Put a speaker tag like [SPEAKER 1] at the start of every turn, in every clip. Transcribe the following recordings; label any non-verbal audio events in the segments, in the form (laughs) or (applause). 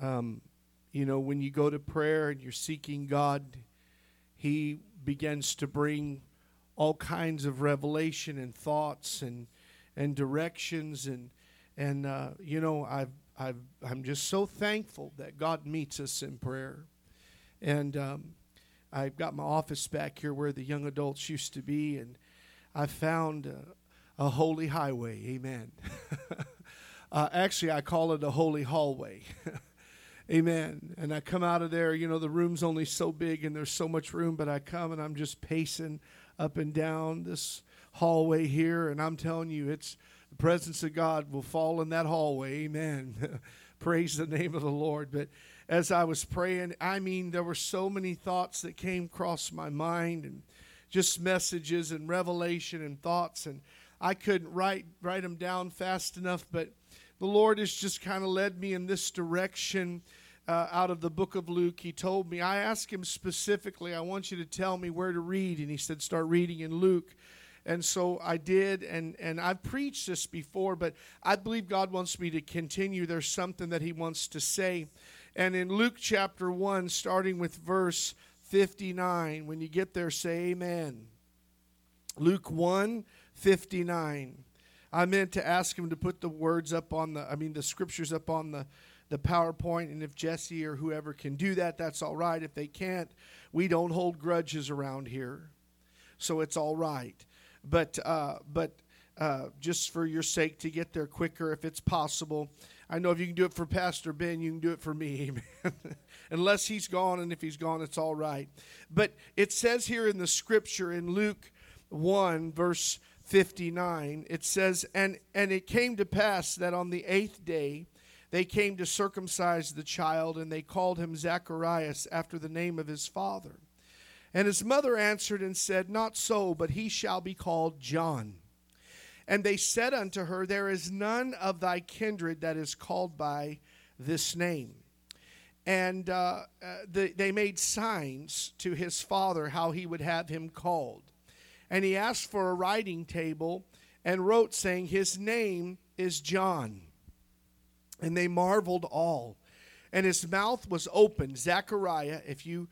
[SPEAKER 1] um, you know, when you go to prayer and you're seeking God, He begins to bring all kinds of revelation and thoughts and and directions and and uh, you know I've I've I'm just so thankful that God meets us in prayer, and um, I've got my office back here where the young adults used to be, and I found a, a holy highway. Amen. (laughs) uh, actually, I call it a holy hallway. (laughs) Amen. And I come out of there, you know, the room's only so big and there's so much room, but I come and I'm just pacing up and down this hallway here, and I'm telling you, it's the presence of God will fall in that hallway. Amen. (laughs) Praise the name of the Lord. But as I was praying, I mean, there were so many thoughts that came across my mind and just messages and revelation and thoughts, and I couldn't write write them down fast enough, but the Lord has just kind of led me in this direction uh, out of the book of Luke. He told me, I asked him specifically, I want you to tell me where to read. And he said, start reading in Luke. And so I did, and, and I've preached this before, but I believe God wants me to continue. There's something that He wants to say. And in Luke chapter 1, starting with verse 59, when you get there, say amen. Luke 1 59. I meant to ask him to put the words up on the, I mean, the scriptures up on the the PowerPoint. And if Jesse or whoever can do that, that's all right. If they can't, we don't hold grudges around here. So it's all right. But, uh, but uh, just for your sake to get there quicker, if it's possible, I know if you can do it for Pastor Ben, you can do it for me. (laughs) Unless he's gone, and if he's gone, it's all right. But it says here in the scripture in Luke 1, verse 59, it says, And, and it came to pass that on the eighth day, they came to circumcise the child, and they called him Zacharias after the name of his father. And his mother answered and said, Not so, but he shall be called John. And they said unto her, There is none of thy kindred that is called by this name. And uh, uh, the, they made signs to his father how he would have him called. And he asked for a writing table and wrote, saying, His name is John. And they marveled all. And his mouth was open. Zechariah, if you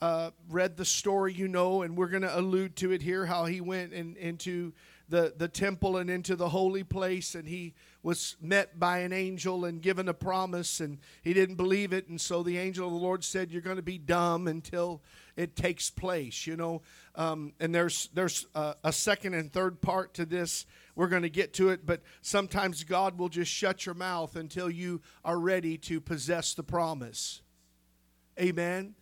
[SPEAKER 1] uh, read the story, you know, and we're going to allude to it here how he went in, into the, the temple and into the holy place, and he was met by an angel and given a promise, and he didn't believe it. And so the angel of the Lord said, You're going to be dumb until it takes place, you know. Um, and there's, there's a, a second and third part to this we're going to get to it, but sometimes God will just shut your mouth until you are ready to possess the promise. Amen.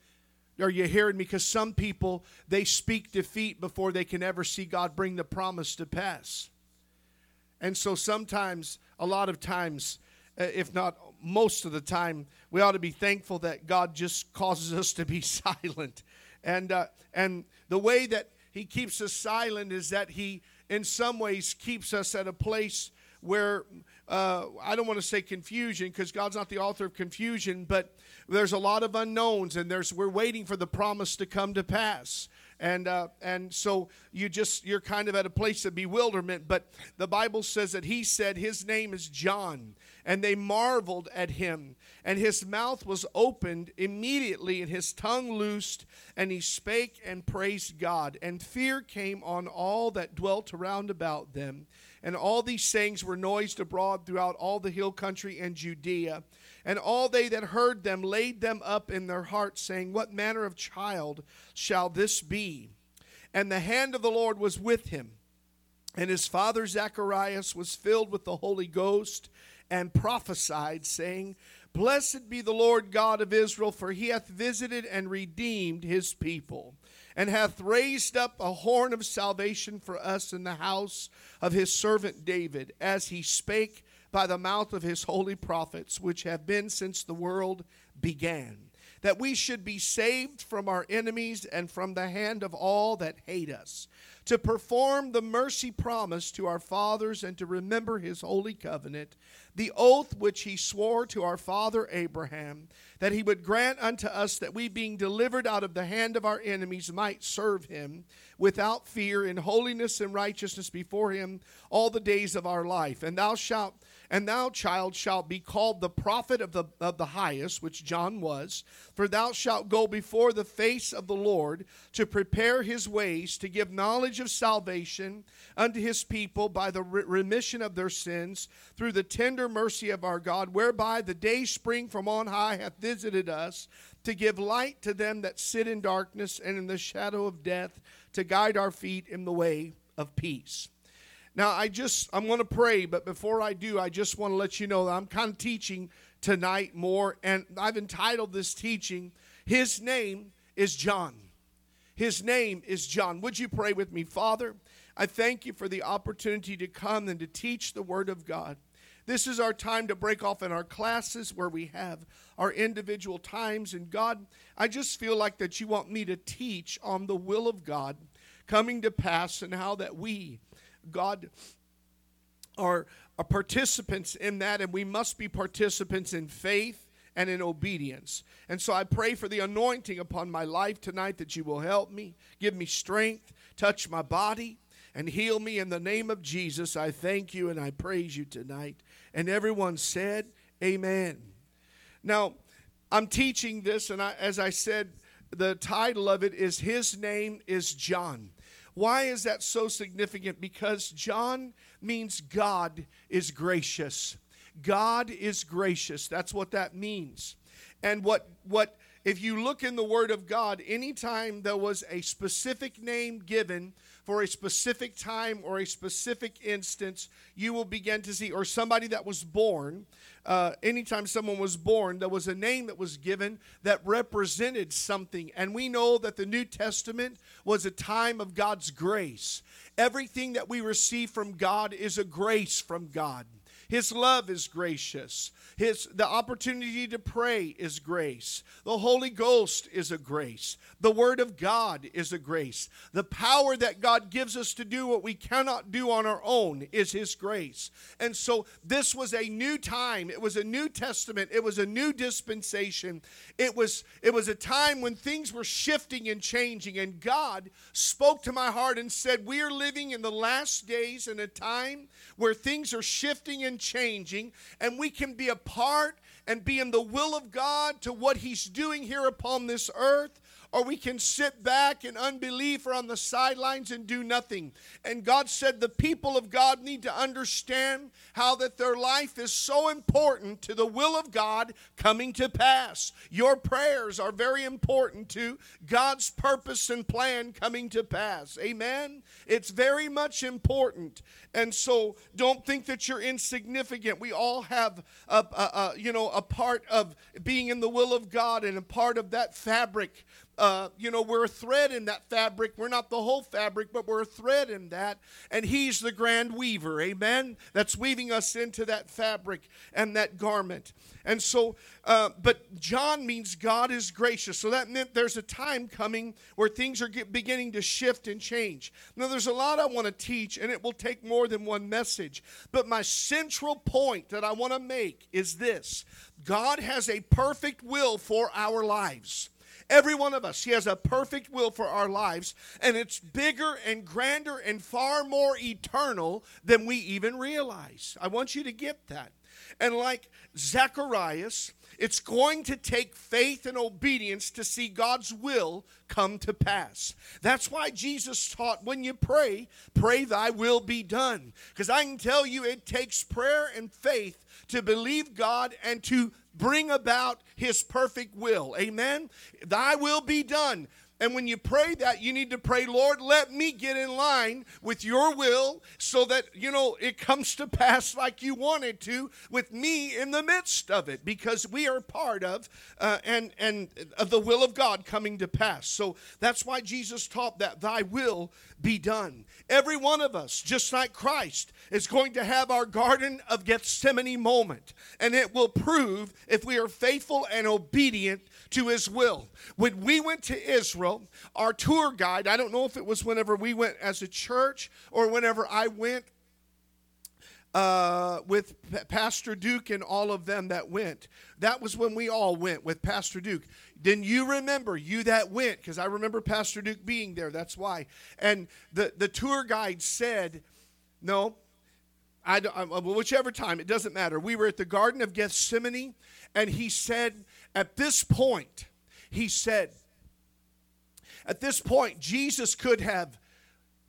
[SPEAKER 1] Are you hearing me? Because some people, they speak defeat before they can ever see God bring the promise to pass. And so sometimes, a lot of times, uh, if not most of the time, we ought to be thankful that God just causes us to be (laughs) silent. And, uh, and the way that He keeps us silent is that He in some ways keeps us at a place where uh, I don't want to say confusion because God's not the author of confusion, but there's a lot of unknowns, and there's we're waiting for the promise to come to pass. And uh, and so you just you're kind of at a place of bewilderment but the bible says that he said his name is john and they marveled at him and his mouth was opened immediately and his tongue loosed and he spake and praised god and fear came on all that dwelt around about them and all these sayings were noised abroad throughout all the hill country and judea and all they that heard them laid them up in their hearts, saying, What manner of child shall this be? And the hand of the Lord was with him. And his father Zacharias was filled with the Holy Ghost and prophesied, saying, Blessed be the Lord God of Israel, for he hath visited and redeemed his people, and hath raised up a horn of salvation for us in the house of his servant David, as he spake by the mouth of his holy prophets, which have been since the world began, that we should be saved from our enemies and from the hand of all that hate us, to perform the mercy promised to our fathers and to remember his holy covenant, the oath which he swore to our father Abraham, that he would grant unto us that we, being delivered out of the hand of our enemies, might serve him without fear in holiness and righteousness before him all the days of our life. And thou shalt and thou, child, shalt be called the prophet of the, of the highest, which John was. For thou shalt go before the face of the Lord to prepare his ways, to give knowledge of salvation unto his people by the remission of their sins, through the tender mercy of our God, whereby the day spring from on high hath visited us, to give light to them that sit in darkness and in the shadow of death, to guide our feet in the way of peace. Now, I just, I'm going to pray, but before I do, I just want to let you know that I'm kind of teaching tonight more, and I've entitled this teaching, His Name is John. His name is John. Would you pray with me? Father, I thank you for the opportunity to come and to teach the Word of God. This is our time to break off in our classes where we have our individual times. And God, I just feel like that you want me to teach on the will of God coming to pass and how that we, God are, are participants in that, and we must be participants in faith and in obedience. And so I pray for the anointing upon my life tonight that you will help me, give me strength, touch my body, and heal me in the name of Jesus. I thank you and I praise you tonight. And everyone said, Amen. Now, I'm teaching this, and I, as I said, the title of it is His Name is John. Why is that so significant? Because John means God is gracious. God is gracious. That's what that means. And what what if you look in the word of God, anytime there was a specific name given for a specific time or a specific instance, you will begin to see, or somebody that was born, uh, anytime someone was born, there was a name that was given that represented something. And we know that the New Testament was a time of God's grace. Everything that we receive from God is a grace from God. His love is gracious. His the opportunity to pray is grace. The Holy Ghost is a grace. The word of God is a grace. The power that God gives us to do what we cannot do on our own is his grace. And so this was a new time. It was a new testament. It was a new dispensation. It was it was a time when things were shifting and changing and God spoke to my heart and said, "We are living in the last days in a time where things are shifting and changing, and we can be a part and be in the will of God to what He's doing here upon this earth or we can sit back in unbelief or on the sidelines and do nothing. And God said the people of God need to understand how that their life is so important to the will of God coming to pass. Your prayers are very important to God's purpose and plan coming to pass. Amen. It's very much important. And so don't think that you're insignificant. We all have a, a, a you know a part of being in the will of God and a part of that fabric uh, you know, we're a thread in that fabric. We're not the whole fabric, but we're a thread in that. And He's the grand weaver, amen? That's weaving us into that fabric and that garment. And so, uh, but John means God is gracious. So that meant there's a time coming where things are beginning to shift and change. Now, there's a lot I want to teach, and it will take more than one message. But my central point that I want to make is this God has a perfect will for our lives. Every one of us. He has a perfect will for our lives, and it's bigger and grander and far more eternal than we even realize. I want you to get that. And like Zacharias, it's going to take faith and obedience to see God's will come to pass. That's why Jesus taught when you pray, pray thy will be done. Because I can tell you it takes prayer and faith to believe God and to bring about his perfect will. Amen. Thy will be done. And when you pray that, you need to pray, Lord, let me get in line with your will so that, you know, it comes to pass like you wanted to with me in the midst of it because we are part of uh, and, and of the will of God coming to pass. So that's why Jesus taught that thy will be done. Every one of us, just like Christ, is going to have our Garden of Gethsemane moment. And it will prove if we are faithful and obedient to his will. When we went to Israel, Our tour guide, I don't know if it was whenever we went as a church or whenever I went uh, with P- Pastor Duke and all of them that went. That was when we all went with Pastor Duke. Then you remember, you that went, because I remember Pastor Duke being there. That's why. And the, the tour guide said, no, I, I, whichever time, it doesn't matter. We were at the Garden of Gethsemane, and he said, at this point, he said, at this point, Jesus could have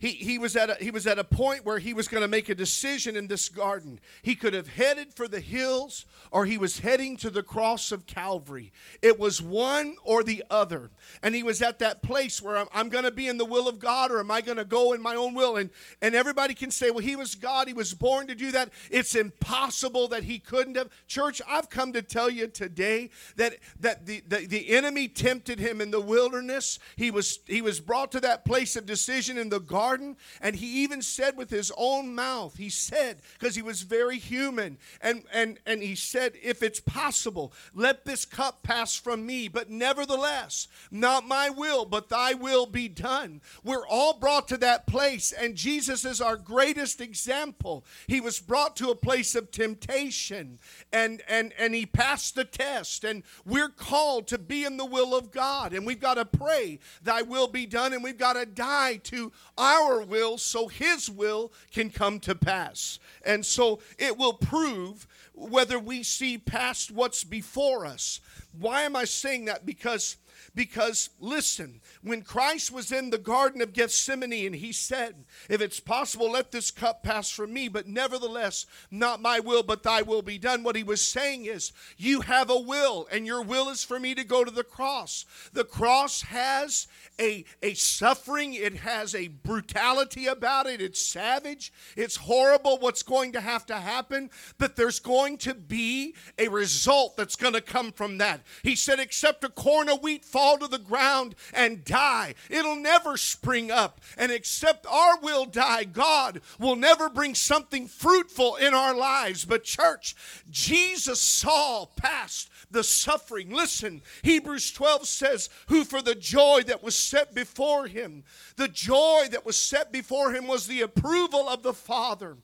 [SPEAKER 1] he, he, was at a, he was at a point where he was going to make a decision in this garden. He could have headed for the hills or he was heading to the cross of Calvary. It was one or the other. And he was at that place where I'm, I'm going to be in the will of God or am I going to go in my own will? And, and everybody can say, well, he was God. He was born to do that. It's impossible that he couldn't have. Church, I've come to tell you today that, that the, the, the enemy tempted him in the wilderness. He was, he was brought to that place of decision in the garden garden. And he even said with his own mouth, he said, because he was very human, and, and, and he said, If it's possible, let this cup pass from me. But nevertheless, not my will, but thy will be done. We're all brought to that place, and Jesus is our greatest example. He was brought to a place of temptation, and, and, and he passed the test. And we're called to be in the will of God, and we've got to pray, Thy will be done, and we've got to die to our our will so his will can come to pass. And so it will prove whether we see past what's before us. Why am I saying that? Because because listen, when Christ was in the Garden of Gethsemane and he said, If it's possible, let this cup pass from me, but nevertheless, not my will, but thy will be done. What he was saying is, You have a will, and your will is for me to go to the cross. The cross has a, a suffering, it has a brutality about it, it's savage, it's horrible what's going to have to happen, but there's going to be a result that's going to come from that. He said, Except a corn of wheat fall to the ground and die, it'll never spring up. And except our will die, God will never bring something fruitful in our lives. But, church, Jesus saw past the suffering. Listen, Hebrews 12 says, Who for the joy that was set before him, the joy that was set before him was the approval of the Father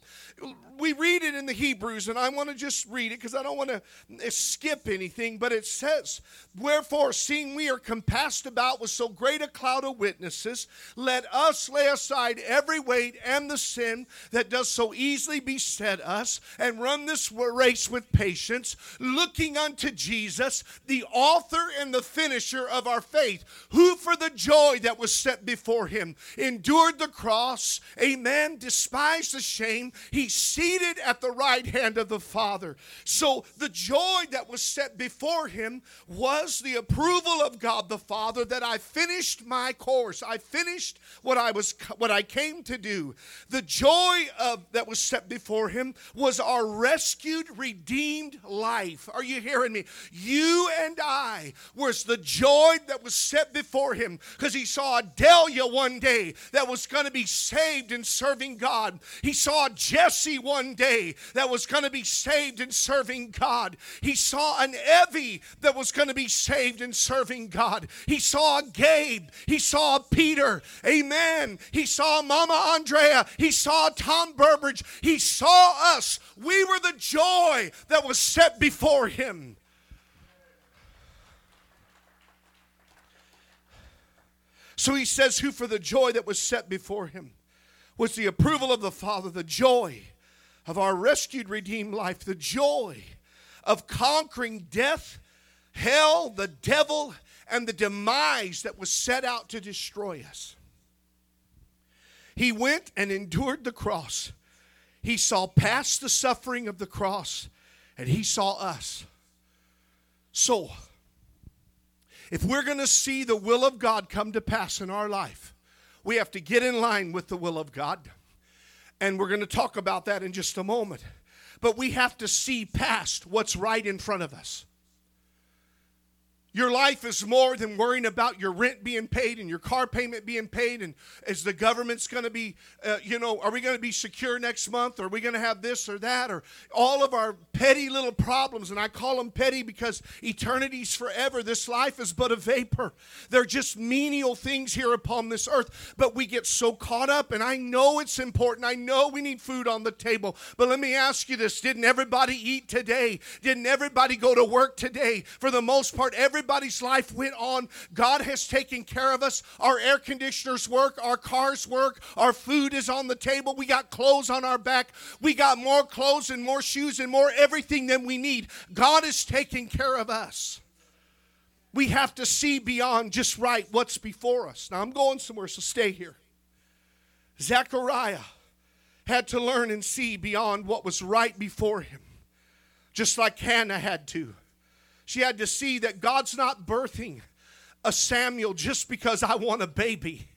[SPEAKER 1] we read it in the Hebrews, and I want to just read it because I don't want to skip anything, but it says, Wherefore, seeing we are compassed about with so great a cloud of witnesses, let us lay aside every weight and the sin that does so easily beset us, and run this race with patience, looking unto Jesus, the author and the finisher of our faith, who for the joy that was set before him endured the cross, amen, despised the shame, he seated at the right hand of the Father. So the joy that was set before him was the approval of God the Father that I finished my course. I finished what I was what I came to do. The joy of that was set before him was our rescued, redeemed life. Are you hearing me? You and I was the joy that was set before him because he saw Delia one day that was going to be saved and serving God. He saw Jesse one day that was going to be saved and serving God. He saw an Evie that was going to be saved and serving God. He saw Gabe. He saw Peter. Amen. He saw Mama Andrea. He saw Tom Burbridge. He saw us. We were the joy that was set before him. So he says, Who for the joy that was set before him was the approval of the Father, the joy of our rescued, redeemed life, the joy of conquering death, hell, the devil, and the demise that was set out to destroy us. He went and endured the cross. He saw past the suffering of the cross, and he saw us. So, if we're going to see the will of God come to pass in our life, we have to get in line with the will of God. And we're going to talk about that in just a moment. But we have to see past what's right in front of us. Your life is more than worrying about your rent being paid and your car payment being paid. And is the government's going to be, uh, you know, are we going to be secure next month? Or Are we going to have this or that? Or all of our petty little problems. And I call them petty because eternity's forever. This life is but a vapor. They're just menial things here upon this earth. But we get so caught up. And I know it's important. I know we need food on the table. But let me ask you this Didn't everybody eat today? Didn't everybody go to work today? For the most part, every everybody's life went on. God has taken care of us. Our air conditioners work, our cars work, our food is on the table. We got clothes on our back. We got more clothes and more shoes and more everything than we need. God is taking care of us. We have to see beyond just right what's before us. Now I'm going somewhere, so stay here. Zechariah had to learn and see beyond what was right before him, just like Hannah had to. She had to see that God's not birthing a Samuel just because I want a baby.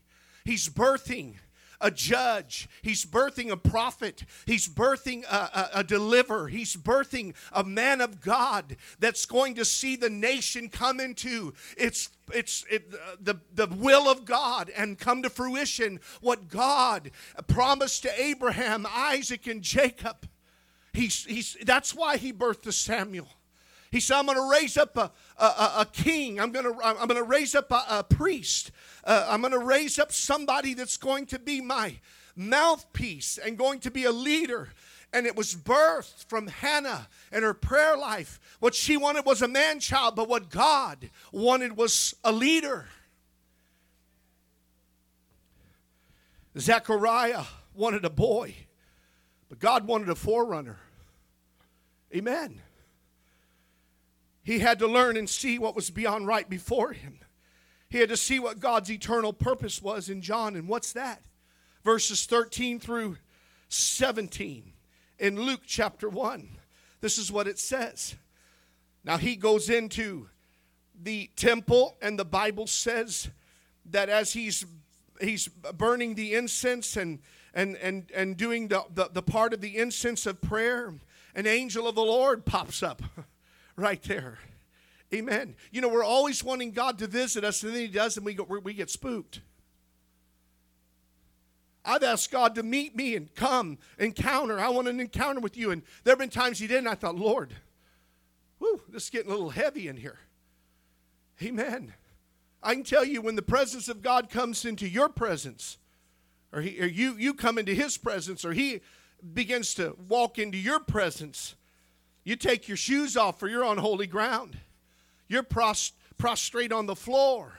[SPEAKER 1] He's birthing a judge. He's birthing a prophet. He's birthing a, a, a, deliverer. He's birthing a man of God that's going to see the nation come into its, its it, the, the will of God and come to fruition what God promised to Abraham, Isaac, and Jacob. He's, he's, that's why he birthed Samuel. He said, I'm going to raise up a, a, a, king. I'm going to, I'm going to raise up a, a priest. Uh, I'm going to raise up somebody that's going to be my mouthpiece and going to be a leader. And it was birthed from Hannah and her prayer life. What she wanted was a man child, but what God wanted was a leader. Zechariah wanted a boy, but God wanted a forerunner. Amen. He had to learn and see what was beyond right before him. He had to see what God's eternal purpose was in John. And what's that? Verses 13 through 17 in Luke chapter 1. This is what it says. Now he goes into the temple, and the Bible says that as he's he's burning the incense and and and and doing the, the, the part of the incense of prayer, an angel of the Lord pops up. (laughs) right there. Amen. You know, we're always wanting God to visit us, and then He does, and we, we get spooked. I've asked God to meet me and come, encounter. I want an encounter with you. And there have been times He didn't. I thought, Lord, whoo, this is getting a little heavy in here. Amen. I can tell you when the presence of God comes into your presence, or, he, or you, you come into His presence, or He begins to walk into your presence, you take your shoes off for you're on holy ground. You're pros- prostrate on the floor.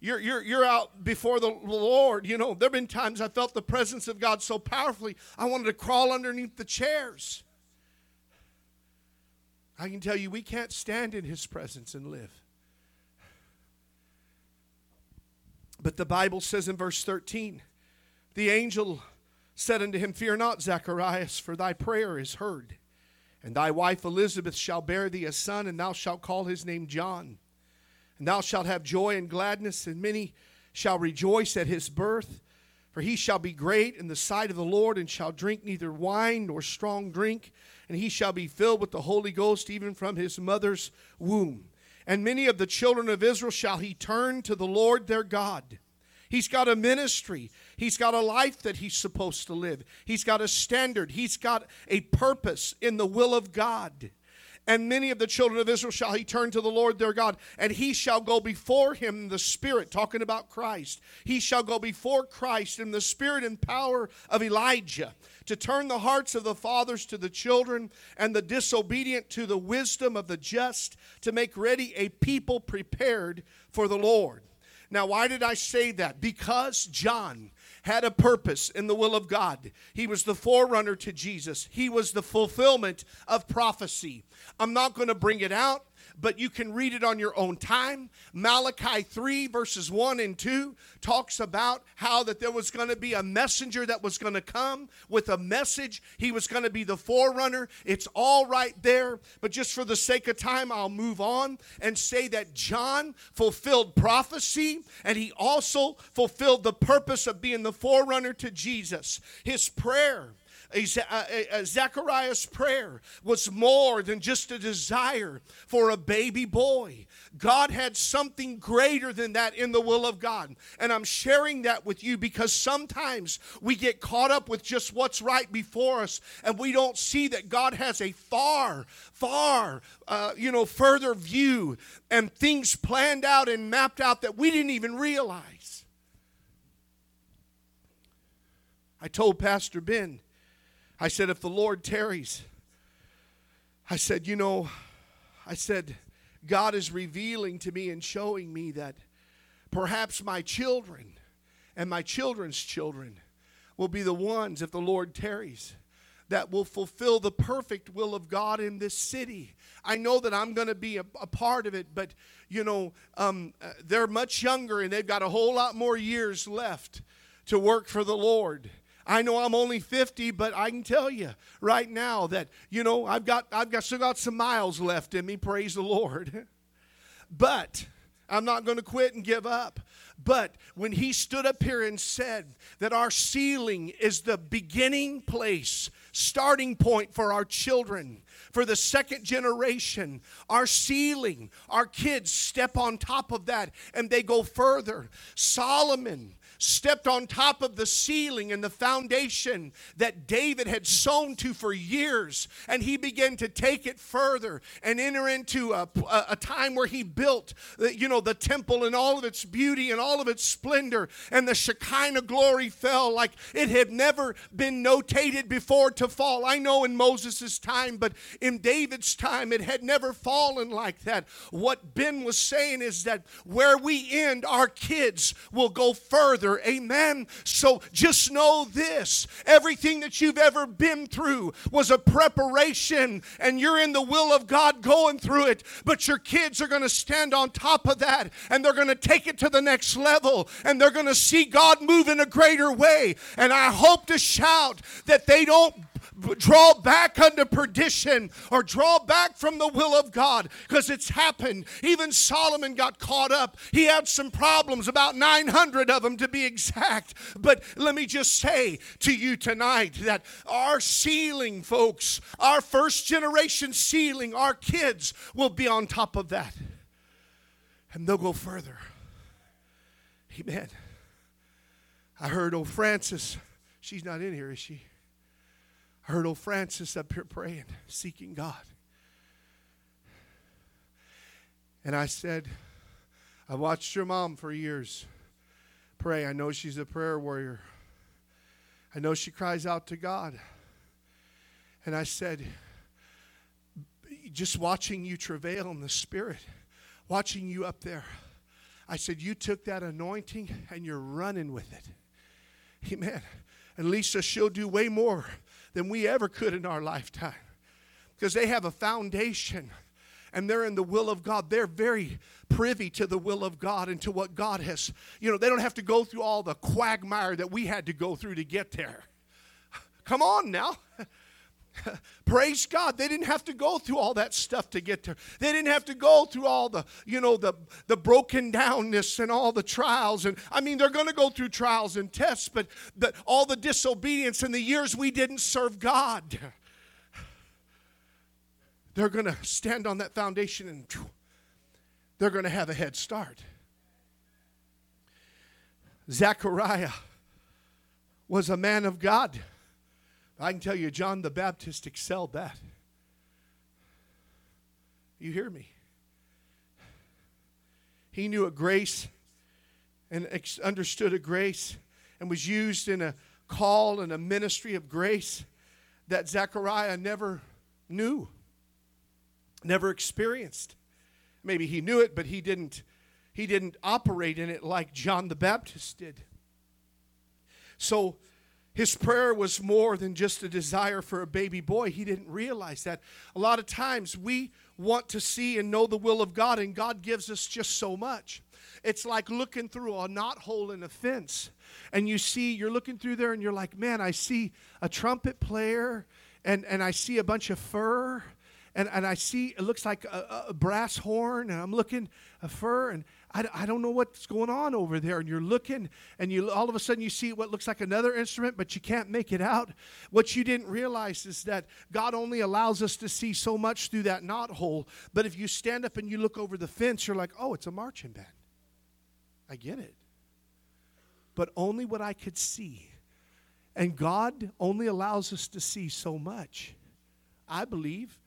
[SPEAKER 1] You're, you're, you're out before the Lord. You know, there have been times I felt the presence of God so powerfully, I wanted to crawl underneath the chairs. I can tell you, we can't stand in His presence and live. But the Bible says in verse 13, the angel said unto him, Fear not, Zacharias, for thy prayer is heard. And thy wife Elizabeth shall bear thee a son, and thou shalt call his name John. And thou shalt have joy and gladness, and many shall rejoice at his birth. For he shall be great in the sight of the Lord, and shall drink neither wine nor strong drink, and he shall be filled with the Holy Ghost even from his mother's womb. And many of the children of Israel shall he turn to the Lord their God. He's got a ministry. He's got a life that he's supposed to live. He's got a standard. He's got a purpose in the will of God. And many of the children of Israel shall he turn to the Lord their God, and he shall go before him in the Spirit, talking about Christ. He shall go before Christ in the Spirit and power of Elijah to turn the hearts of the fathers to the children and the disobedient to the wisdom of the just, to make ready a people prepared for the Lord. Now, why did I say that? Because John had a purpose in the will of God. He was the forerunner to Jesus, he was the fulfillment of prophecy. I'm not going to bring it out but you can read it on your own time. Malachi 3, verses 1 and 2, talks about how that there was going to be a messenger that was going to come with a message. He was going to be the forerunner. It's all right there, but just for the sake of time, I'll move on and say that John fulfilled prophecy and he also fulfilled the purpose of being the forerunner to Jesus. His prayer Zechariah's prayer was more than just a desire for a baby boy. God had something greater than that in the will of God. And I'm sharing that with you because sometimes we get caught up with just what's right before us and we don't see that God has a far, far, uh, you know, further view and things planned out and mapped out that we didn't even realize. I told Pastor Ben, I said, if the Lord tarries, I said, you know, I said, God is revealing to me and showing me that perhaps my children and my children's children will be the ones, if the Lord tarries, that will fulfill the perfect will of God in this city. I know that I'm going to be a, a, part of it, but you know, um, uh, they're much younger and they've got a whole lot more years left to work for the Lord. I know I'm only 50, but I can tell you right now that, you know, I've got I've got still got some miles left in me, praise the Lord. (laughs) but I'm not going to quit and give up. But when he stood up here and said that our ceiling is the beginning place, starting point for our children, for the second generation, our ceiling, our kids step on top of that and they go further. Solomon stepped on top of the ceiling and the foundation that David had sown to for years, and he began to take it further and enter into a, a, time where he built, uh, you know, the temple and all of its beauty and all of its splendor, and the Shekinah glory fell like it had never been notated before to fall. I know in Moses' time, but in David's time, it had never fallen like that. What Ben was saying is that where we end, our kids will go further Amen. So just know this everything that you've ever been through was a preparation, and you're in the will of God going through it. But your kids are going to stand on top of that, and they're going to take it to the next level, and they're going to see God move in a greater way. And I hope to shout that they don't draw back unto perdition or draw back from the will of God because it's happened. Even Solomon got caught up. He had some problems, about 900 of them to be exact. But let me just say to you tonight that our ceiling, folks, our first generation ceiling, our kids will be on top of that. And they'll go further. Amen. I heard old Francis, she's not in here, is she? I heard old Francis up here praying, seeking God. And I said, I watched your mom for years pray. I know she's a prayer warrior. I know she cries out to God. And I said, just watching you travail in the Spirit, watching you up there, I said, you took that anointing and you're running with it. Amen. And Lisa, she'll do way more than we ever could in our lifetime because they have a foundation and they're in the will of God. They're very privy to the will of God and to what God has. You know, they don't have to go through all the quagmire that we had to go through to get there. Come on now. (laughs) Praise God. They didn't have to go through all that stuff to get there. They didn't have to go through all the, you know, the, the broken downness and all the trials. And I mean, they're going to go through trials and tests, but the, all the disobedience and the years we didn't serve God. (sighs) They're going to stand on that foundation and they're going to have a head start. Zechariah was a man of God. I can tell you, John the Baptist excelled that. You hear me? He knew a grace and understood a grace and was used in a call and a ministry of grace that Zechariah never knew, never experienced. Maybe he knew it, but he didn't, he didn't operate in it like John the Baptist did. So his prayer was more than just a desire for a baby boy. He didn't realize that. A lot of times we want to see and know the will of God, and God gives us just so much. It's like looking through a knot hole in a fence, and you see, you're looking through there, and you're like, man, I see a trumpet player, and, and I see a bunch of fur, and, and I see it looks like a, a brass horn, and I'm looking a fur, and I, I don't know what's going on over there. And you're looking, and you all of a sudden you see what looks like another instrument, but you can't make it out. What you didn't realize is that God only allows us to see so much through that knot hole. But if you stand up and you look over the fence, you're like, oh, it's a marching band. I get it. But only what I could see. And God only allows us to see so much. I believe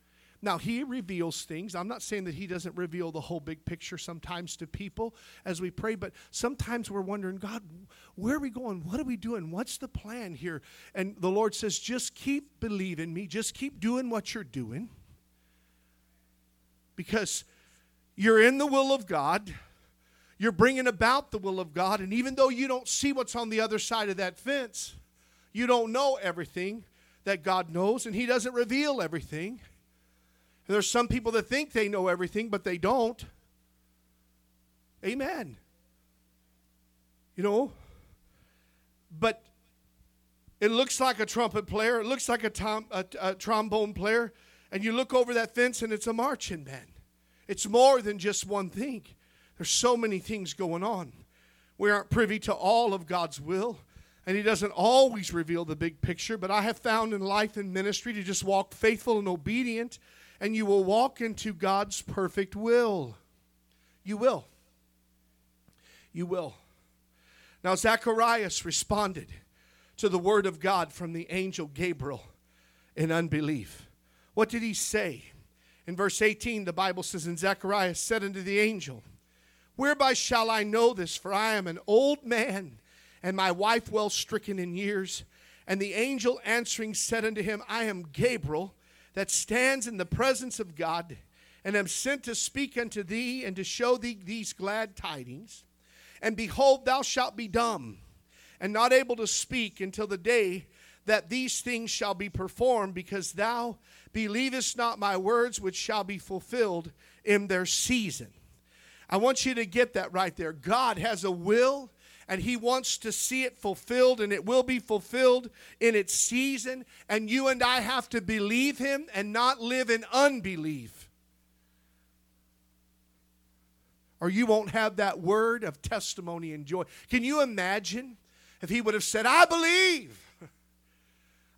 [SPEAKER 1] now, he reveals things. I'm not saying that he doesn't reveal the whole big picture sometimes to people as we pray, but sometimes we're wondering, God, where are we going? What are we doing? What's the plan here? And the Lord says, just keep believing me, just keep doing what you're doing because you're in the will of God. You're bringing about the will of God. And even though you don't see what's on the other side of that fence, you don't know everything that God knows, and He doesn't reveal everything. There's some people that think they know everything, but they don't. Amen. You know, but it looks like a trumpet player, it looks like a, tom, a, a trombone player, and you look over that fence and it's a marching band. It's more than just one thing. There's so many things going on. We aren't privy to all of God's will, and He doesn't always reveal the big picture, but I have found in life and ministry to just walk faithful and obedient and you will walk into God's perfect will. You will. You will. Now, Zacharias responded to the word of God from the angel Gabriel in unbelief. What did he say? In verse 18, the Bible says, And Zacharias said unto the angel, Whereby shall I know this? For I am an old man, and my wife well stricken in years. And the angel answering said unto him, I am Gabriel that stands in the presence of God, and am sent to speak unto thee and to show thee these glad tidings. And behold, thou shalt be dumb and not able to speak until the day that these things shall be performed, because thou believest not my words, which shall be fulfilled in their season. I want you to get that right there. God has a will and He wants to see it fulfilled, and it will be fulfilled in its season. And you and I have to believe Him and not live in unbelief. Or you won't have that word of testimony and joy. Can you imagine if He would have said, I believe,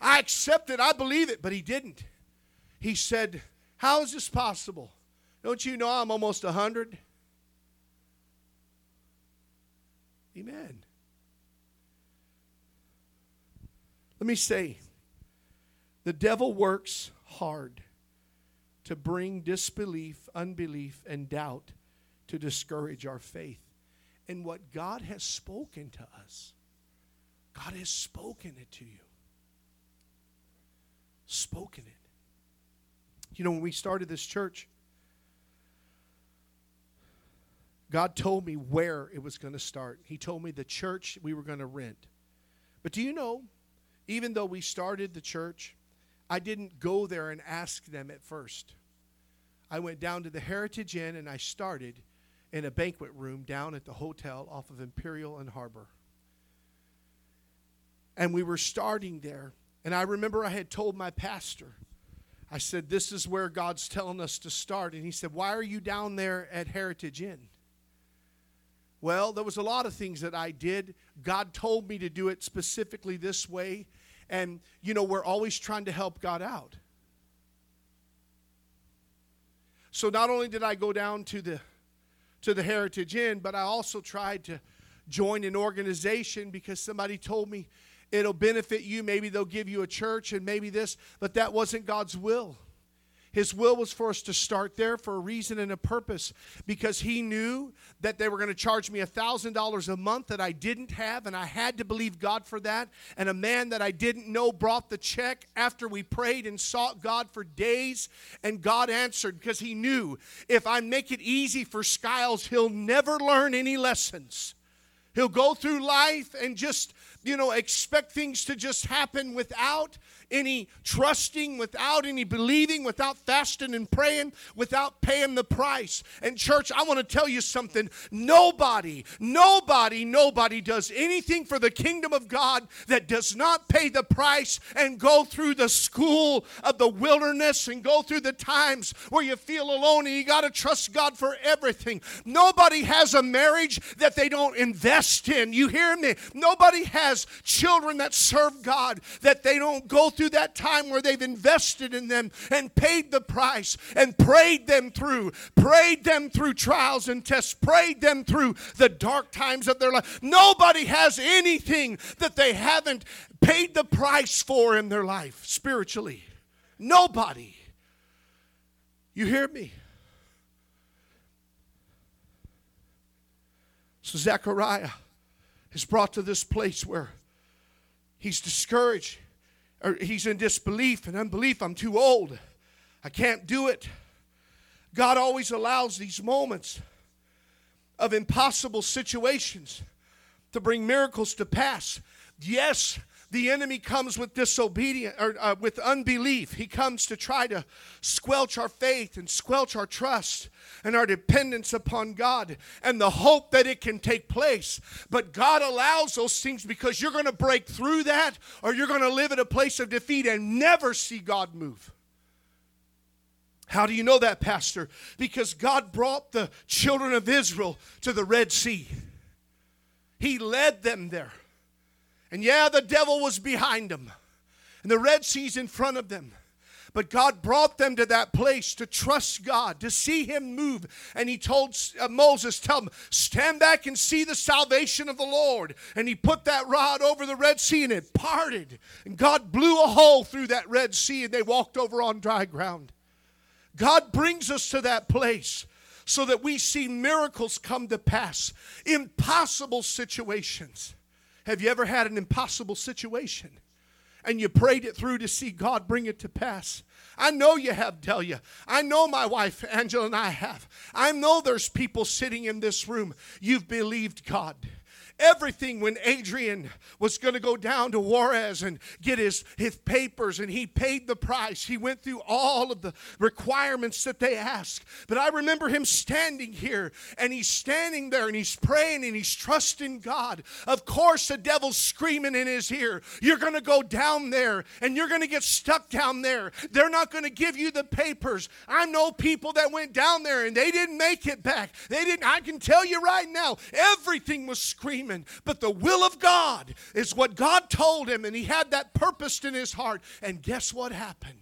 [SPEAKER 1] I accept it, I believe it, but He didn't? He said, How is this possible? Don't you know I'm almost 100? Amen. Let me say the devil works hard to bring disbelief, unbelief, and doubt to discourage our faith in what God has spoken to us. God has spoken it to you. Spoken it. You know, when we started this church, God told me where it was going to start. He told me the church we were going to rent. But do you know, even though we started the church, I didn't go there and ask them at first. I went down to the Heritage Inn and I started in a banquet room down at the hotel off of Imperial and Harbor. And we were starting there. And I remember I had told my pastor, I said, This is where God's telling us to start. And he said, Why are you down there at Heritage Inn? Well, there was a lot of things that I did. God told me to do it specifically this way. And, you know, we're always trying to help God out. So not only did I go down to the to the Heritage Inn, but I also tried to join an organization because somebody told me it'll benefit you. Maybe they'll give you a church and maybe this, but that wasn't God's will. His will was for us to start there for a reason and a purpose because He knew that they were going to charge me $1,000 a month that I didn't have, and I had to believe God for that. And a man that I didn't know brought the check after we prayed and sought God for days, and God answered because He knew if I make it easy for Skiles, he'll never learn any lessons. He'll go through life and just you know, expect things to just happen without any trusting, without any believing, without fasting and praying, without paying the price. And, church, I want to tell you something. Nobody, nobody, nobody does anything for the kingdom of God that does not pay the price and go through the school of the wilderness and go through the times where you feel alone and you got to trust God for everything. Nobody has a marriage that they don't invest in. You hear me? Nobody has children that serve God that they don't go through that time where they've invested in them and paid the price and prayed them through, prayed them through trials and tests, prayed them through the dark times of their life. Nobody has anything that they haven't paid the price for in their life spiritually. Nobody. You hear me? So Zechariah is brought to this place where he's discouraged or he's in disbelief and unbelief. I'm too old. I can't do it. God always allows these moments of impossible situations to bring miracles to pass. Yes, the enemy comes with disobedience or uh, with unbelief. He comes to try to squelch our faith and squelch our trust and our dependence upon God and the hope that it can take place. But God allows those things because you're going to break through that or you're going to live in a place of defeat and never see God move. How do you know that, Pastor? Because God brought the children of Israel to the Red Sea. He led them there. And yeah, the devil was behind them, and the Red Sea's in front of them. But God brought them to that place to trust God, to see Him move. And He told uh, Moses, Tell them, stand back and see the salvation of the Lord. And He put that rod over the Red Sea and it parted. And God blew a hole through that Red Sea and they walked over on dry ground. God brings us to that place so that we see miracles come to pass, impossible situations. Have you ever had an impossible situation? and you prayed it through to see God bring it to pass. I know you have, Delia. I know my wife, Angela, and I have. I know there's people sitting in this room. You've believed God everything when Adrian was going to go down to Juarez and get his, his papers, and he paid the price. He went through all of the requirements that they asked. But I remember him standing here, and he's standing there, and he's praying, and he's trusting God. Of course, the devil's screaming in his ear, You're going to go down there, and you're going to get stuck down there. They're not going to give you the papers. I know people that went down there, and they didn't make it back. They didn't, I can tell you right now, everything was screaming demon. But the will of God is what God told him, and he had that purpose in his heart. And guess what happened?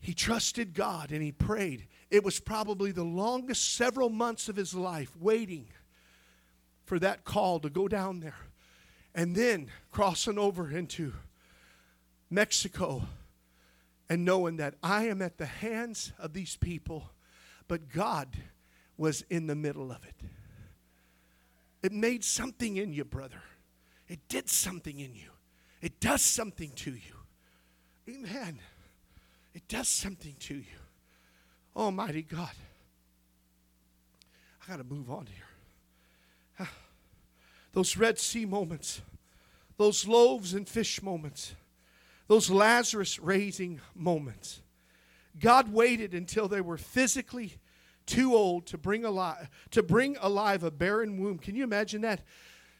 [SPEAKER 1] He trusted God and he prayed. It was probably the longest several months of his life waiting for that call to go down there. And then crossing over into Mexico and knowing that I am at the hands of these people, but God was in the middle of it. It made something in you, brother. It did something in you. It does something to you. Amen. It does something to you. Almighty God. I got to move on here. Ah. Those Red Sea moments, those loaves and fish moments, those Lazarus raising moments. God waited until they were physically too old to bring alive to bring alive a barren womb. Can you imagine that?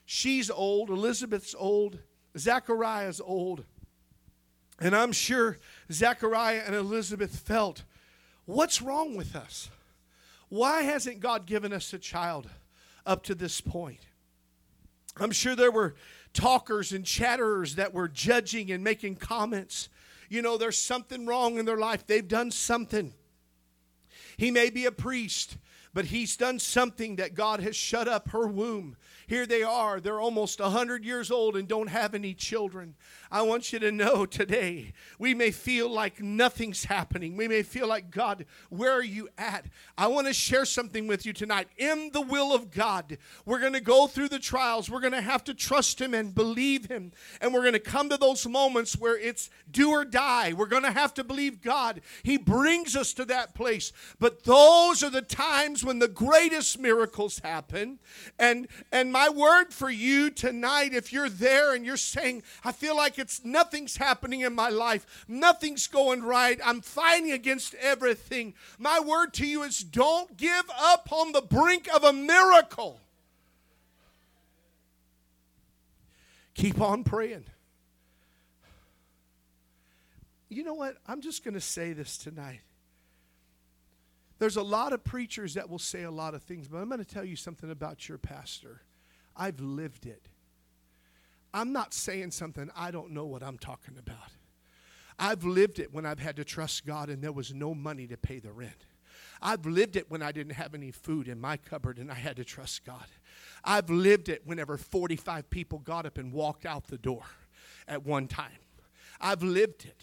[SPEAKER 1] She's old, Elizabeth's old, Zachariah's old. And I'm sure Zachariah and Elizabeth felt, what's wrong with us? Why hasn't God given us a child up to this point? I'm sure there were talkers and chatterers that were judging and making comments. You know, there's something wrong in their life. They've done something. He may be a priest, but he's done something that God has shut up her womb. Here they are. They're almost 100 years old and don't have any children. I want you to know today, we may feel like nothing's happening. We may feel like, God, where are you at? I want to share something with you tonight. In the will of God, we're going to go through the trials. We're going to have to trust Him and believe Him. And we're going to come to those moments where it's do or die. We're going to have to believe God. He brings us to that place. But those are the times when the greatest miracles happen. And and my word for you tonight, if you're there and you're saying, I feel like it's nothing's happening in my life, nothing's going right, I'm fighting against everything. My word to you is don't give up on the brink of a miracle. Keep on praying. You know what? I'm just going to say this tonight. There's a lot of preachers that will say a lot of things, but I'm going to tell you something about your pastor. I've lived it. I'm not saying something I don't know what I'm talking about. I've lived it when I've had to trust God and there was no money to pay the rent. I've lived it when I didn't have any food in my cupboard and I had to trust God. I've lived it whenever 45 people got up and walked out the door at one time. I've lived it.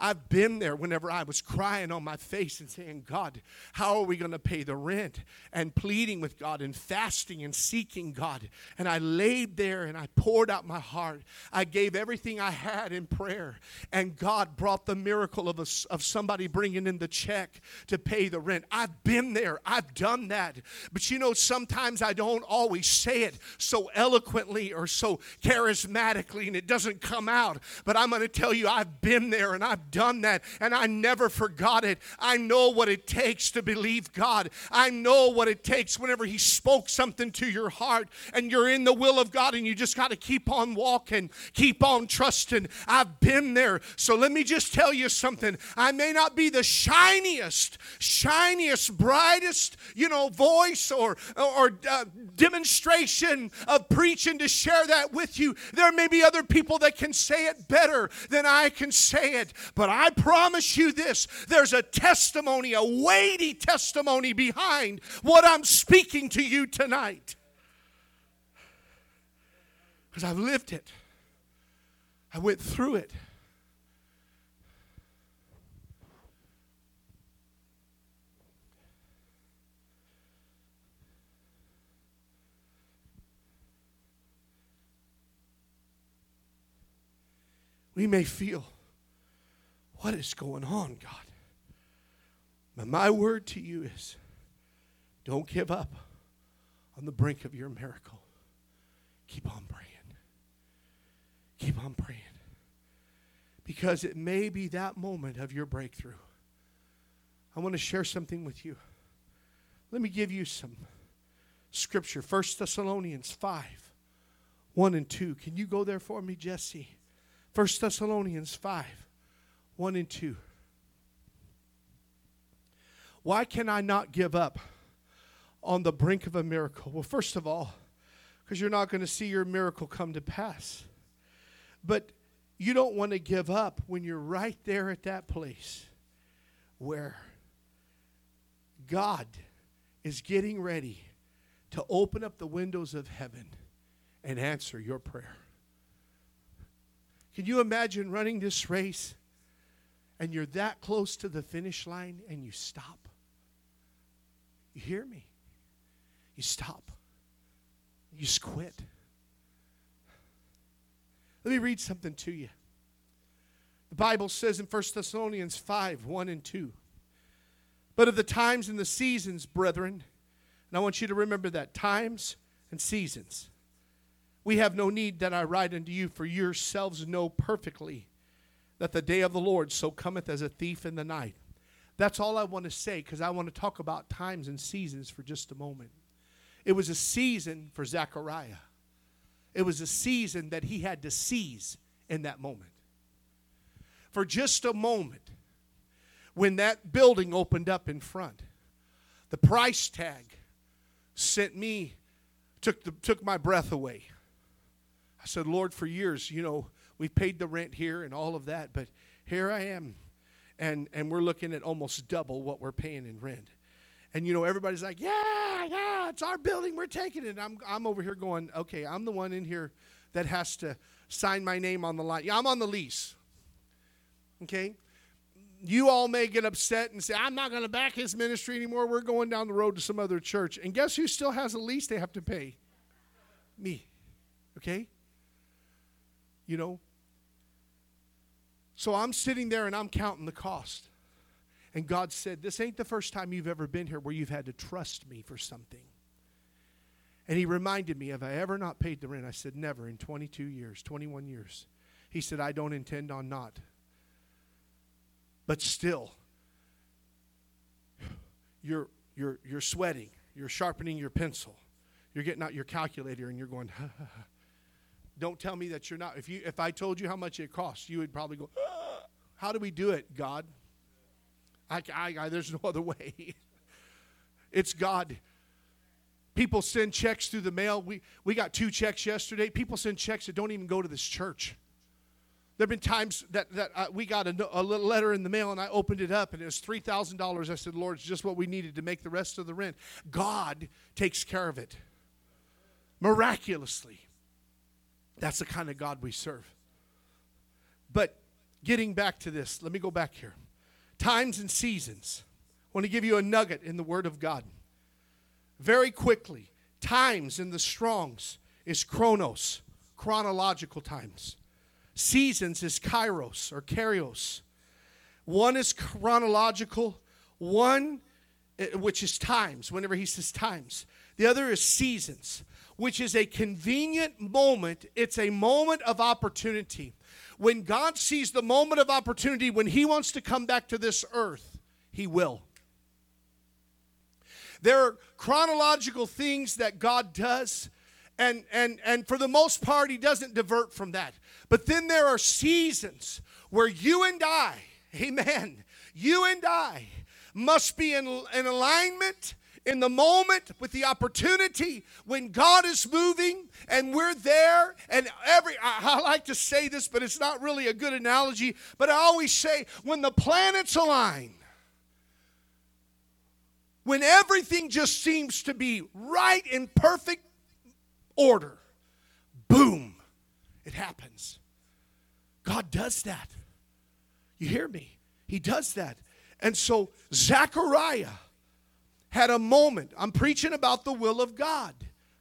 [SPEAKER 1] I've been there whenever I was crying on my face and saying, God, how are we going to pay the rent? And pleading with God and fasting and seeking God. And I laid there and I poured out my heart. I gave everything I had in prayer. And God brought the miracle of, a, of somebody bringing in the check to pay the rent. I've been there, I've done that. But you know, sometimes I don't always say it so eloquently or so charismatically and it doesn't come out. But I'm going to tell you, I've been there and I've done that and I never forgot it. I know what it takes to believe God. I know what it takes whenever He spoke something to your heart and you're in the will of God and you just got to keep on walking, keep on trusting. I've been there. So let me just tell you something. I may not be the shiniest, shiniest, brightest, you know, voice or, or uh, demonstration of preaching to share that with you. There may be other people that can say it better than I can say it. But I promise you this there's a testimony, a weighty testimony behind what I'm speaking to you tonight. Because I've lived it, I went through it. We may feel what is going on, God? My word to you is don't give up on the brink of your miracle. Keep on praying. Keep on praying. Because it may be that moment of your breakthrough. I want to share something with you. Let me give you some scripture. 1 Thessalonians 5 1 and 2. Can you go there for me, Jesse? 1 Thessalonians 5 1 and 2. Why can I not give up on the brink of a miracle? Well, first of all, because you're not going to see your miracle come to pass. But you don't want to give up when you're right there at that place where God is getting ready to open up the windows of heaven and answer your prayer. Can you imagine running this race and you're that close to the finish line and you stop. You hear me? You stop. You just quit. Let me read something to you. The Bible says in 1 Thessalonians 5 1 and 2. But of the times and the seasons, brethren, and I want you to remember that times and seasons. We have no need that I write unto you, for yourselves know perfectly that the day of the Lord so cometh as a thief in the night. That's all I want to say because I want to talk about times and seasons for just a moment. It was a season for Zechariah. It was a season that he had to seize in that moment. For just a moment, when that building opened up in front, the price tag sent me, took, the, took my breath away. I said, Lord, for years, you know, we paid the rent here and all of that, but here I am. And, and we're looking at almost double what we're paying in rent. And you know, everybody's like, yeah, yeah, it's our building, we're taking it. I'm, I'm over here going, okay, I'm the one in here that has to sign my name on the line. Yeah, I'm on the lease. Okay? You all may get upset and say, I'm not going to back his ministry anymore. We're going down the road to some other church. And guess who still has a lease they have to pay? Me. Okay? You know, so I'm sitting there and I'm counting the cost. And God said, This ain't the first time you've ever been here where you've had to trust me for something. And he reminded me, Have I ever not paid the rent? I said, Never in 22 years, 21 years. He said, I don't intend on not. But still, you're, you're, you're sweating, you're sharpening your pencil, you're getting out your calculator, and you're going. (laughs) Don't tell me that you're not. If, you, if I told you how much it costs, you would probably go, (laughs) How do we do it, God? I, I, I, there's no (laughs) other way. it's God. People send checks through the mail. We, we got two checks yesterday. People send checks that don't even go to this church. There have been times that, that uh, we got a, a, little letter in the mail and I opened it up and it was $3,000. I said, Lord, it's just what we needed to make the rest of the rent. God takes care of it miraculously. That's the kind of God we serve. But getting back to this, let me go back here. Times and seasons. I want to give you a nugget in the Word of God. Very quickly, times in the Strongs is chronos, chronological times. Seasons is kairos or kairios. One is chronological, one eh, which is times, whenever he says times. The other is seasons, which is a convenient moment. It's a moment of opportunity. When God sees the moment of opportunity, when he wants to come back to this earth, he will. There are chronological things that God does, and, and, and for the most part, he doesn't divert from that. But then there are seasons where you and I, (laughs) amen, you and I must be in, in alignment in the moment with the opportunity when God is moving and we're there and every I, I, like to say this but it's not really a good analogy but I always say when the planets align when everything just seems to be right in perfect order boom it happens God does that. You hear me? He does that. And so Zechariah had a moment. I'm preaching about the will of God,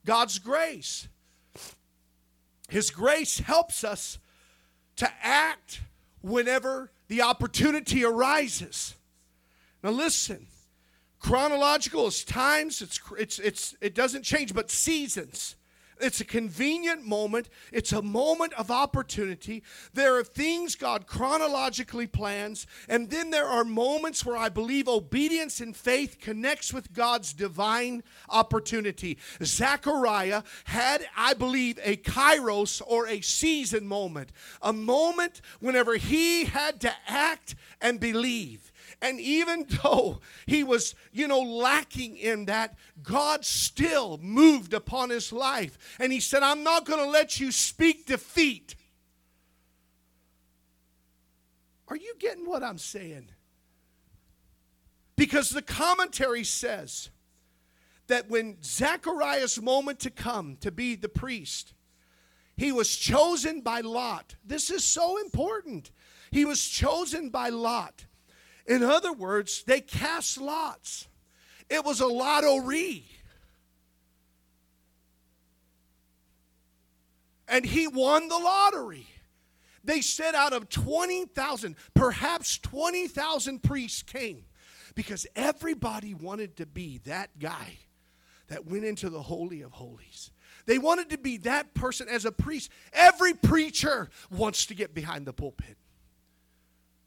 [SPEAKER 1] God's grace. His grace helps us to act whenever the opportunity arises. Now listen, chronological is times, it's, it's, it's, it doesn't change, but seasons. It's a convenient moment. It's a moment of opportunity. There are things God chronologically plans, and then there are moments where I believe obedience and faith connects with God's divine opportunity. Zechariah had, I believe, a kairos or a season moment, a moment whenever he had to act and believe. And even (laughs) though he was, you know, lacking in that, God still moved upon his life. And he said, I'm not going to let you speak defeat. Are you getting what I'm saying? Because the commentary says that when Zechariah's moment to come to be the priest, he was chosen by Lot. This is so important. He was chosen by Lot. In other words, they cast lots. It was a lottery. And he won the lottery. They said out of 20,000, perhaps 20,000 priests came because everybody wanted to be that guy that went into the Holy of Holies. They wanted to be that person as a priest. Every preacher wants to get behind the pulpit.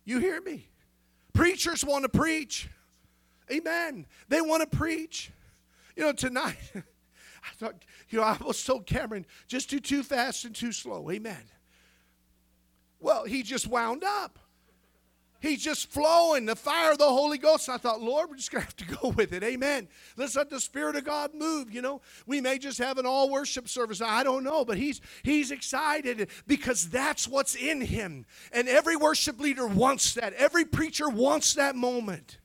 [SPEAKER 1] You hear me? Preachers want to preach. Amen. They want to preach. You know, tonight, (laughs) I thought, you know, I was told Cameron, just do too fast and too slow. Amen. Well, he just wound up. He's just flowing, the fire of the Holy Ghost. I thought, Lord, we're just going to have to go (laughs) with it. Amen. Let's let the Spirit of God move. You know, we may just have an all worship service. I don't know, but he's he's excited because that's what's in him. And every worship leader wants that. Every preacher wants that moment.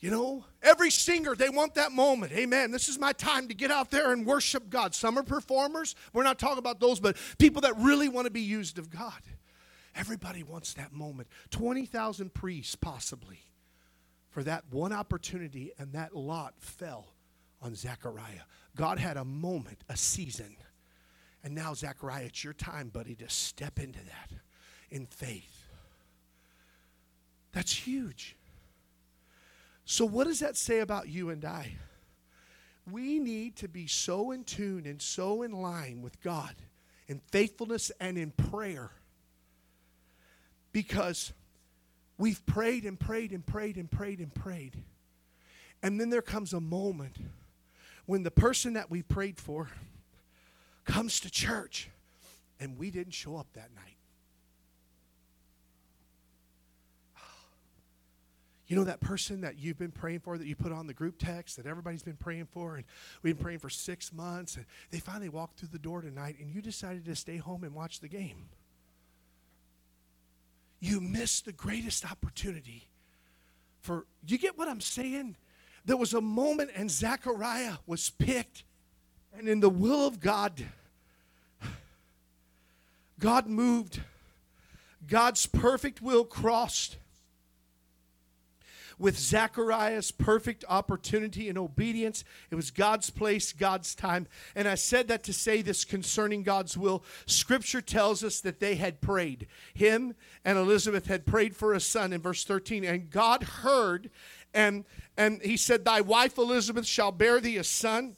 [SPEAKER 1] You know, every singer, they want that moment. Amen. This is my time to get out there and worship God. Some are performers. We're not talking about those, but people that really want to be used of God. Everybody wants that moment. 20,000 priests, possibly, for that one opportunity, and that lot fell on Zechariah. God had a moment, a season. And now, Zechariah, it's your time, buddy, to step into that in faith. That's huge. So, what does that say about you and I? We need to be so in tune and so in line with God in faithfulness and in prayer because we've prayed and prayed and prayed and prayed and prayed. And then there comes a moment when the person that we prayed for comes to church and we didn't show up that night. You know that person that you've been praying for that you put on the group text that everybody's been praying for and we've been praying for six months and they finally walked through the door tonight and you decided to stay home and watch the game. You missed the greatest opportunity for, you get what I'm saying? There was a moment and Zechariah was picked and in the will of God, God moved. God's perfect will crossed with Zechariah's perfect opportunity and obedience. It was God's place, God's time. And I said that to say this concerning God's will. Scripture tells us that they had prayed. Him and Elizabeth had prayed for a son in verse 13, and God heard, and, and he said, Thy wife Elizabeth shall bear thee a son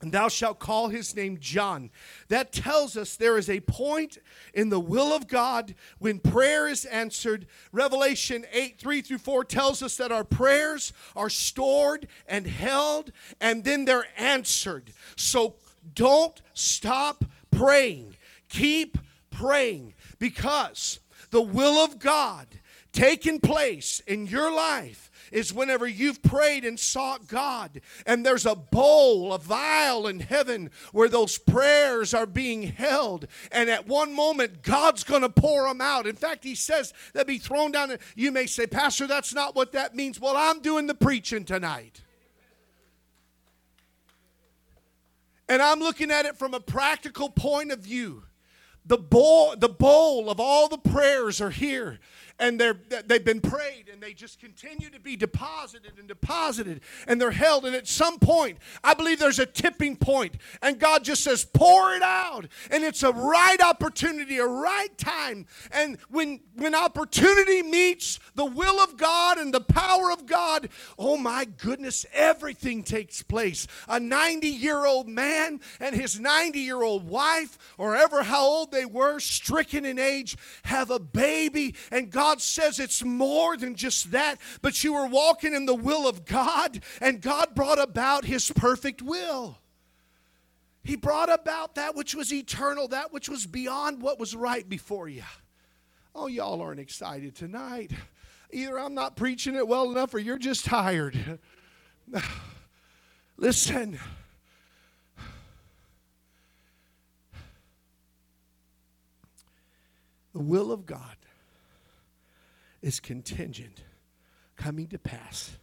[SPEAKER 1] and thou shalt call his name John. That tells us there is a point in the will of God when prayer is answered. Revelation 8 3 through 4 tells us that our prayers are stored and held, and then they're answered. So don't stop praying. Keep praying because the will of God taking place in your life is whenever you've prayed and sought God, and there's a bowl, a vial in heaven where those prayers are being held, and at one moment, God's going to pour them out. In fact, He says they'll be thrown down. You may say, Pastor, that's not what that means. Well, I'm doing the preaching tonight. And I'm looking at it from a practical point of view. The bowl, the bowl of all the prayers are here and they're, they've been prayed and they just continue to be deposited and deposited and they're held. And at some point, I believe there's a tipping point and God just says, pour it out. And it's a right opportunity, a right time. And when, when opportunity meets the will of God and the power of God, oh my goodness, everything takes place. A 90 year old man and his 90 year old wife, or ever how old they were, stricken in age, have a baby, and God God says it's more than just that, but you were walking in the will of God, and God brought about His perfect will. He brought about that which was eternal, that which was beyond what was right before you. Oh, y'all aren't excited tonight. Either I'm not preaching it well enough or you're just tired. (sighs) Listen. The will of God is contingent coming to pass.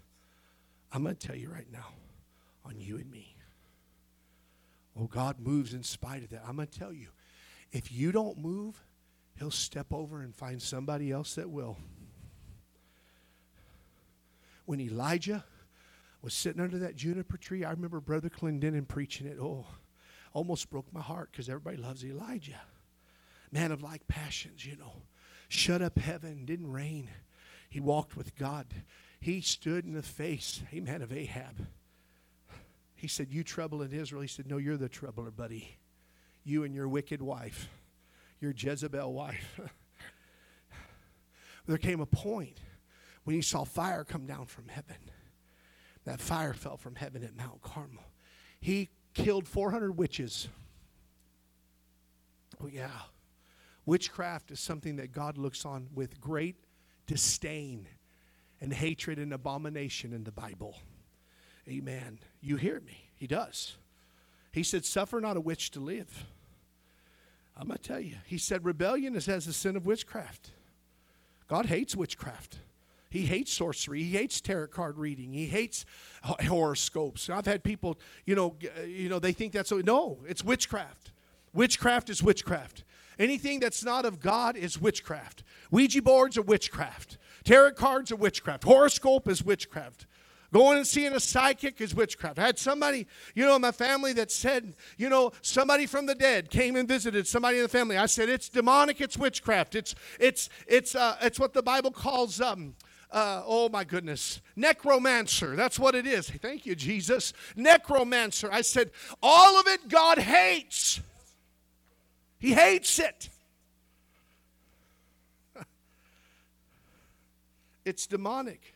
[SPEAKER 1] I'm going to tell you right now on you and me. Oh, God moves in spite of that. I'm going to tell you if you don't move, He'll step over and find somebody else that will. When Elijah was sitting under that juniper tree, I remember Brother Clendenin preaching it. Oh, almost broke my heart because everybody loves Elijah. Man of like passions, you know shut up heaven, didn't rain. He walked with God. He stood in the face, amen, of Ahab. He said, You trouble in Israel. He said, No, you're the troubler, buddy. You and your wicked wife, your Jezebel wife. (laughs) there came a point when he saw fire come down from heaven. That fire fell from heaven at Mount Carmel. He killed 400 witches. Oh, yeah. Witchcraft is something that God looks on with great disdain and hatred and abomination in the Bible. Amen. You hear me? He does. He said, Suffer not a witch to live. I'm going to tell you. He said, Rebellion is as the sin of witchcraft. God hates witchcraft. He hates sorcery. He hates tarot card reading. He hates horoscopes. I've had people, you know, uh, you know, they think that's. No, it's witchcraft. Witchcraft is witchcraft. Anything that's not of God is witchcraft. Ouija boards are witchcraft. Tarot cards are witchcraft. Horoscope is witchcraft. Going and seeing a psychic is witchcraft. I had somebody, you know, in my family that said, you know, somebody from the dead came and visited somebody in the family. I said, it's demonic, it's witchcraft. It's it's it's uh, it's what the Bible calls um, uh, oh my goodness, necromancer. That's what it is. Thank you, Jesus. Necromancer. I said, all of it God hates. He hates it. (laughs) It's demonic.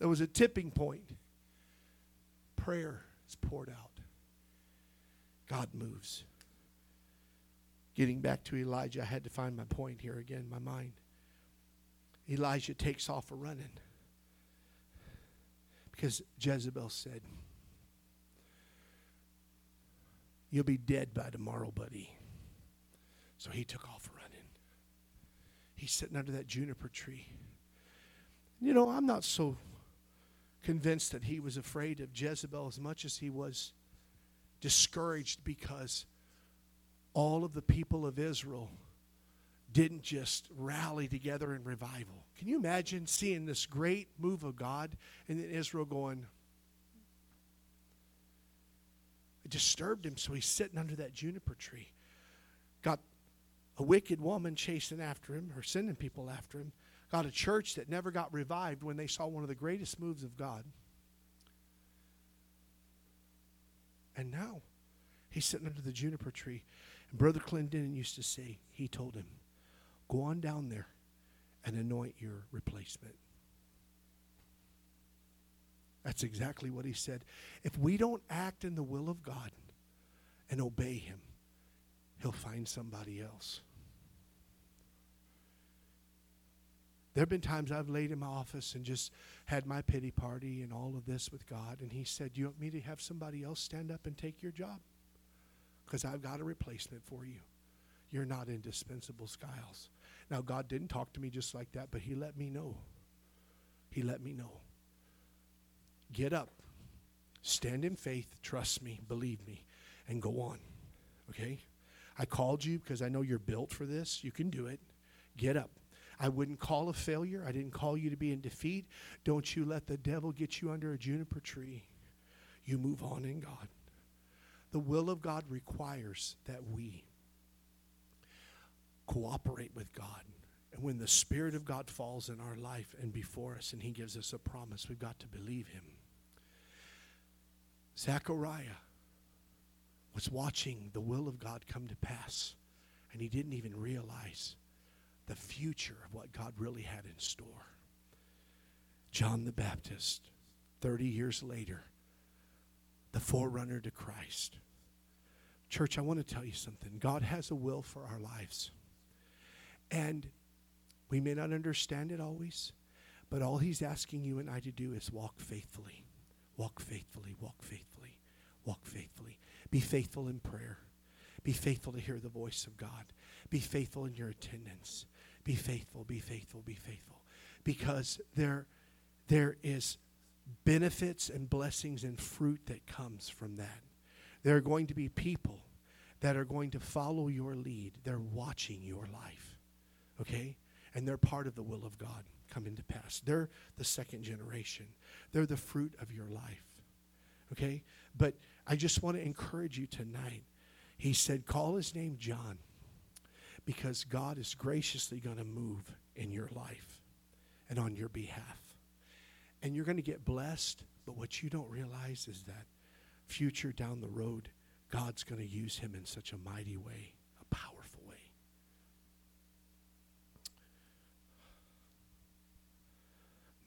[SPEAKER 1] There was a tipping point. Prayer is poured out. God moves. Getting back to Elijah, I had to find my point here again, my mind. Elijah takes off a running because Jezebel said, You'll be dead by tomorrow, buddy. So he took off running. He's sitting under that juniper tree. You know, I'm not so convinced that he was afraid of Jezebel as much as he was discouraged because all of the people of Israel didn't just rally together in revival. Can you imagine seeing this great move of God and then Israel going, it disturbed him, so he's sitting under that juniper tree. Got a wicked woman chasing after him or sending people after him got a church that never got revived when they saw one of the greatest moves of God. And now he's sitting under the juniper tree. And Brother Clendenin used to say, he told him, go on down there and anoint your replacement. That's exactly what he said. If we don't act in the will of God and obey him, he'll find somebody else. There have been times I've laid in my office and just had my pity party and all of this with God. And He said, Do You want me to have somebody else stand up and take your job? Because I've got a replacement for you. You're not indispensable, Skiles. Now, God didn't talk to me just like that, but He let me know. He let me know. Get up, stand in faith, trust me, believe me, and go on. Okay? I called you because I know you're built for this. You can do it. Get up. I wouldn't call a failure. I didn't call you to be in defeat. Don't you let the devil get you under a juniper tree. You move on in God. The will of God requires that we cooperate with God. And when the Spirit of God falls in our life and before us and He gives us a promise, we've got to believe Him. Zechariah was watching the will of God come to pass, and he didn't even realize the future of what God really had in store. John the Baptist, 30 years later, the forerunner to Christ. Church, I want to tell you something. God has a will for our lives. And we may not understand it always, but all He's asking you and I to do is walk faithfully. Walk faithfully, walk faithfully, walk faithfully. Be faithful in prayer. Be faithful to hear the voice of God. Be faithful in your attendance. Be faithful, be faithful, be faithful. Because there, there is benefits and blessings and fruit that comes from that. There are going to be people that are going to follow your lead. They're watching your life. Okay? And they're part of the will of God coming to pass. They're the second generation. They're the fruit of your life. Okay? But I just want to encourage you tonight. He said, call his name John because God is graciously going to move in your life and on your behalf. And you're going to get blessed, but what you don't realize is that future down the road, God's going to use him in such a mighty way, a powerful way.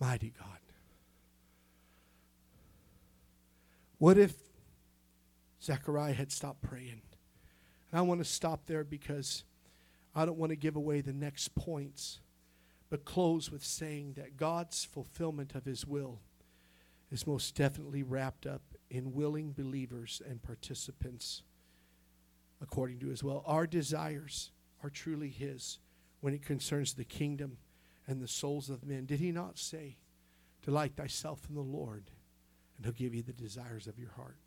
[SPEAKER 1] Mighty God. What if Zechariah had stopped praying? And I want to stop there because I don't want to give away the next points, but close with saying that God's fulfillment of His will is most definitely wrapped up in willing believers and participants according to His will. Our desires are truly His when it concerns the kingdom and the souls of men. Did He not say, Delight thyself in the Lord, and He'll give you the desires of your heart?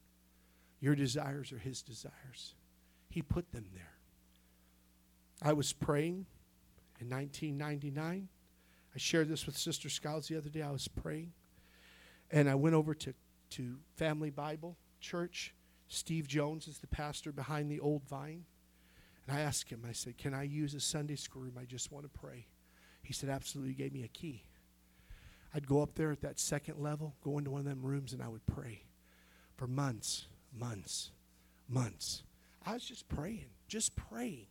[SPEAKER 1] Your desires are His desires. He put them there. I was praying in 1999. I shared this with Sister Scouts the other day. I was praying, and I went over to, to Family Bible Church Steve Jones is the pastor behind the old vine. And I asked him, I said, Can I use a Sunday school room? I just want to pray. He said, Absolutely. He gave me a key. I'd go up there at that second level, go into one of them rooms, and I would pray for months, months, months. I was just praying, just praying,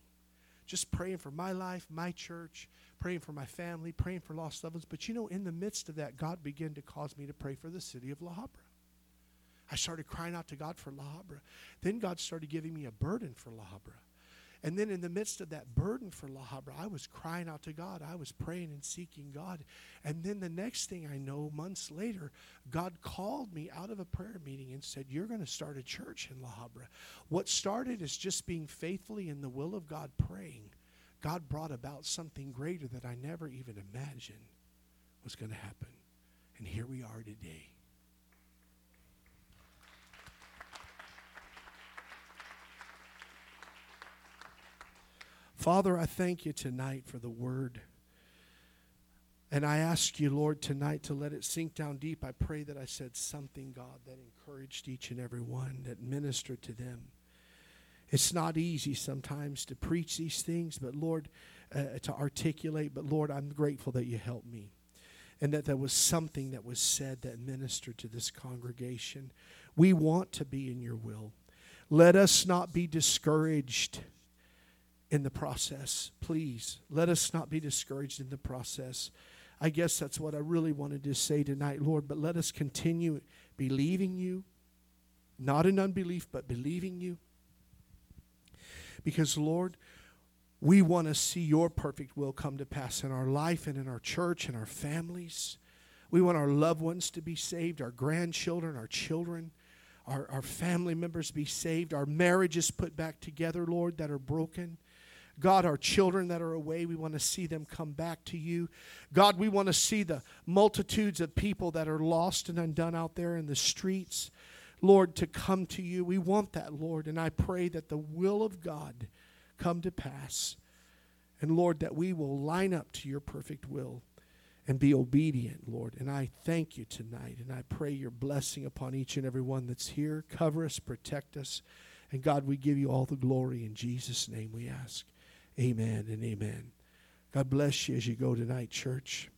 [SPEAKER 1] just praying for my life, my church, praying for my family, praying for lost loved ones. But you know, in the midst of that, God began to cause me to pray for the city of La Habra. I started crying out to God for La Habra. Then God started giving me a burden for La Habra. And then in the midst of that burden for La Habra, I was crying out to God. I was praying and seeking God. And then the next thing I know, months later, God called me out of a prayer meeting and said, You're going to start a church in La Habra. What started as just being faithfully in the will of God praying, God brought about something greater that I never even imagined was going to happen. And here we are today. Father, I thank you tonight for the word. And I ask you, Lord, tonight to let it sink down deep. I pray that I said something, God, that encouraged each and every one, that ministered to them. It's not easy sometimes to preach these things, but Lord, uh, to articulate, but Lord, I'm grateful that you helped me. And that there was something that was said that ministered to this congregation. We want to be in your will. Let us not be discouraged in the process. Please, let us not be discouraged in the process. I guess that's what I really wanted to say tonight, Lord, but let us continue believing you, not in unbelief, but believing you. Because, Lord, we want to see your perfect will come to pass in our life and in our church and our families. We want our loved ones to be saved, our grandchildren, our children, our, our family members be saved, our marriages put back together, Lord, that are broken. God, our children that are away, we want to see them come back to you. God, we want to see the multitudes of people that are lost and undone out there in the streets, Lord, to come to you. We want that, Lord. And I pray that the will of God come to pass. And Lord, that we will line up to your perfect will and be obedient, Lord. And I thank you tonight. And I pray your blessing upon each and every one that's here. Cover us, protect us. And God, we give you all the glory. In Jesus' name we ask. Amen and amen. God bless you as you go tonight, church.